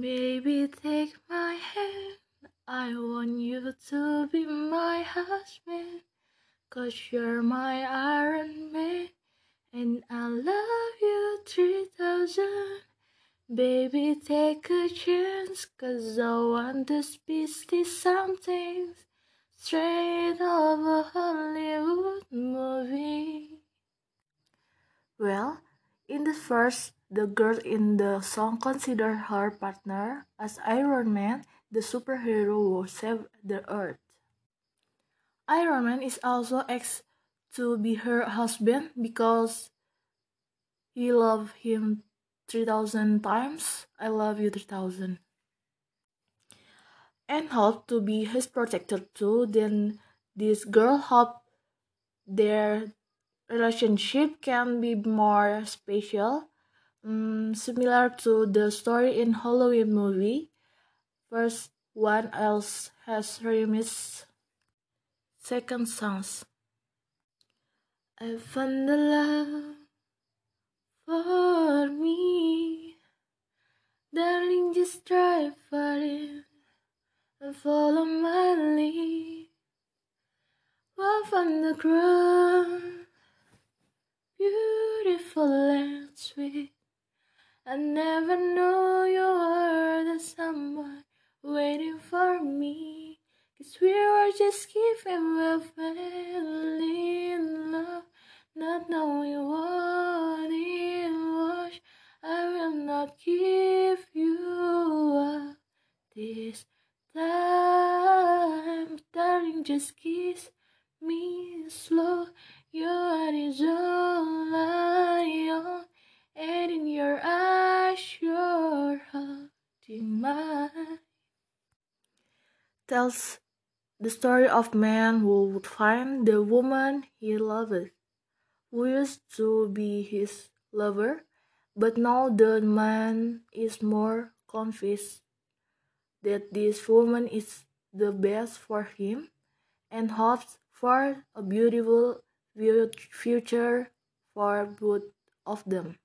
Baby, take my hand. I want you to be my husband. Cause you're my Iron Man. And I love you 3000. Baby, take a chance. Cause I want to speak something straight out of a Hollywood movie. Well, in the first the girl in the song considered her partner as Iron Man, the superhero who saved the Earth. Iron Man is also asked to be her husband because he loved him 3000 times. I love you 3000. And hope to be his protector too. Then this girl hope their relationship can be more special um, similar to the story in Hollywood movie. First one else has remixed second songs. I found the love for me. Darling, just drive far in and follow my lead. Walk on the ground, beautiful and sweet. I never knew you were the someone waiting for me. Cause we were just giving up madly in love, not knowing what it was. I will not give you up this time, darling. Just kiss me slow. You are all I Tells the story of man who would find the woman he loved, who used to be his lover, but now the man is more convinced that this woman is the best for him and hopes for a beautiful future for both of them.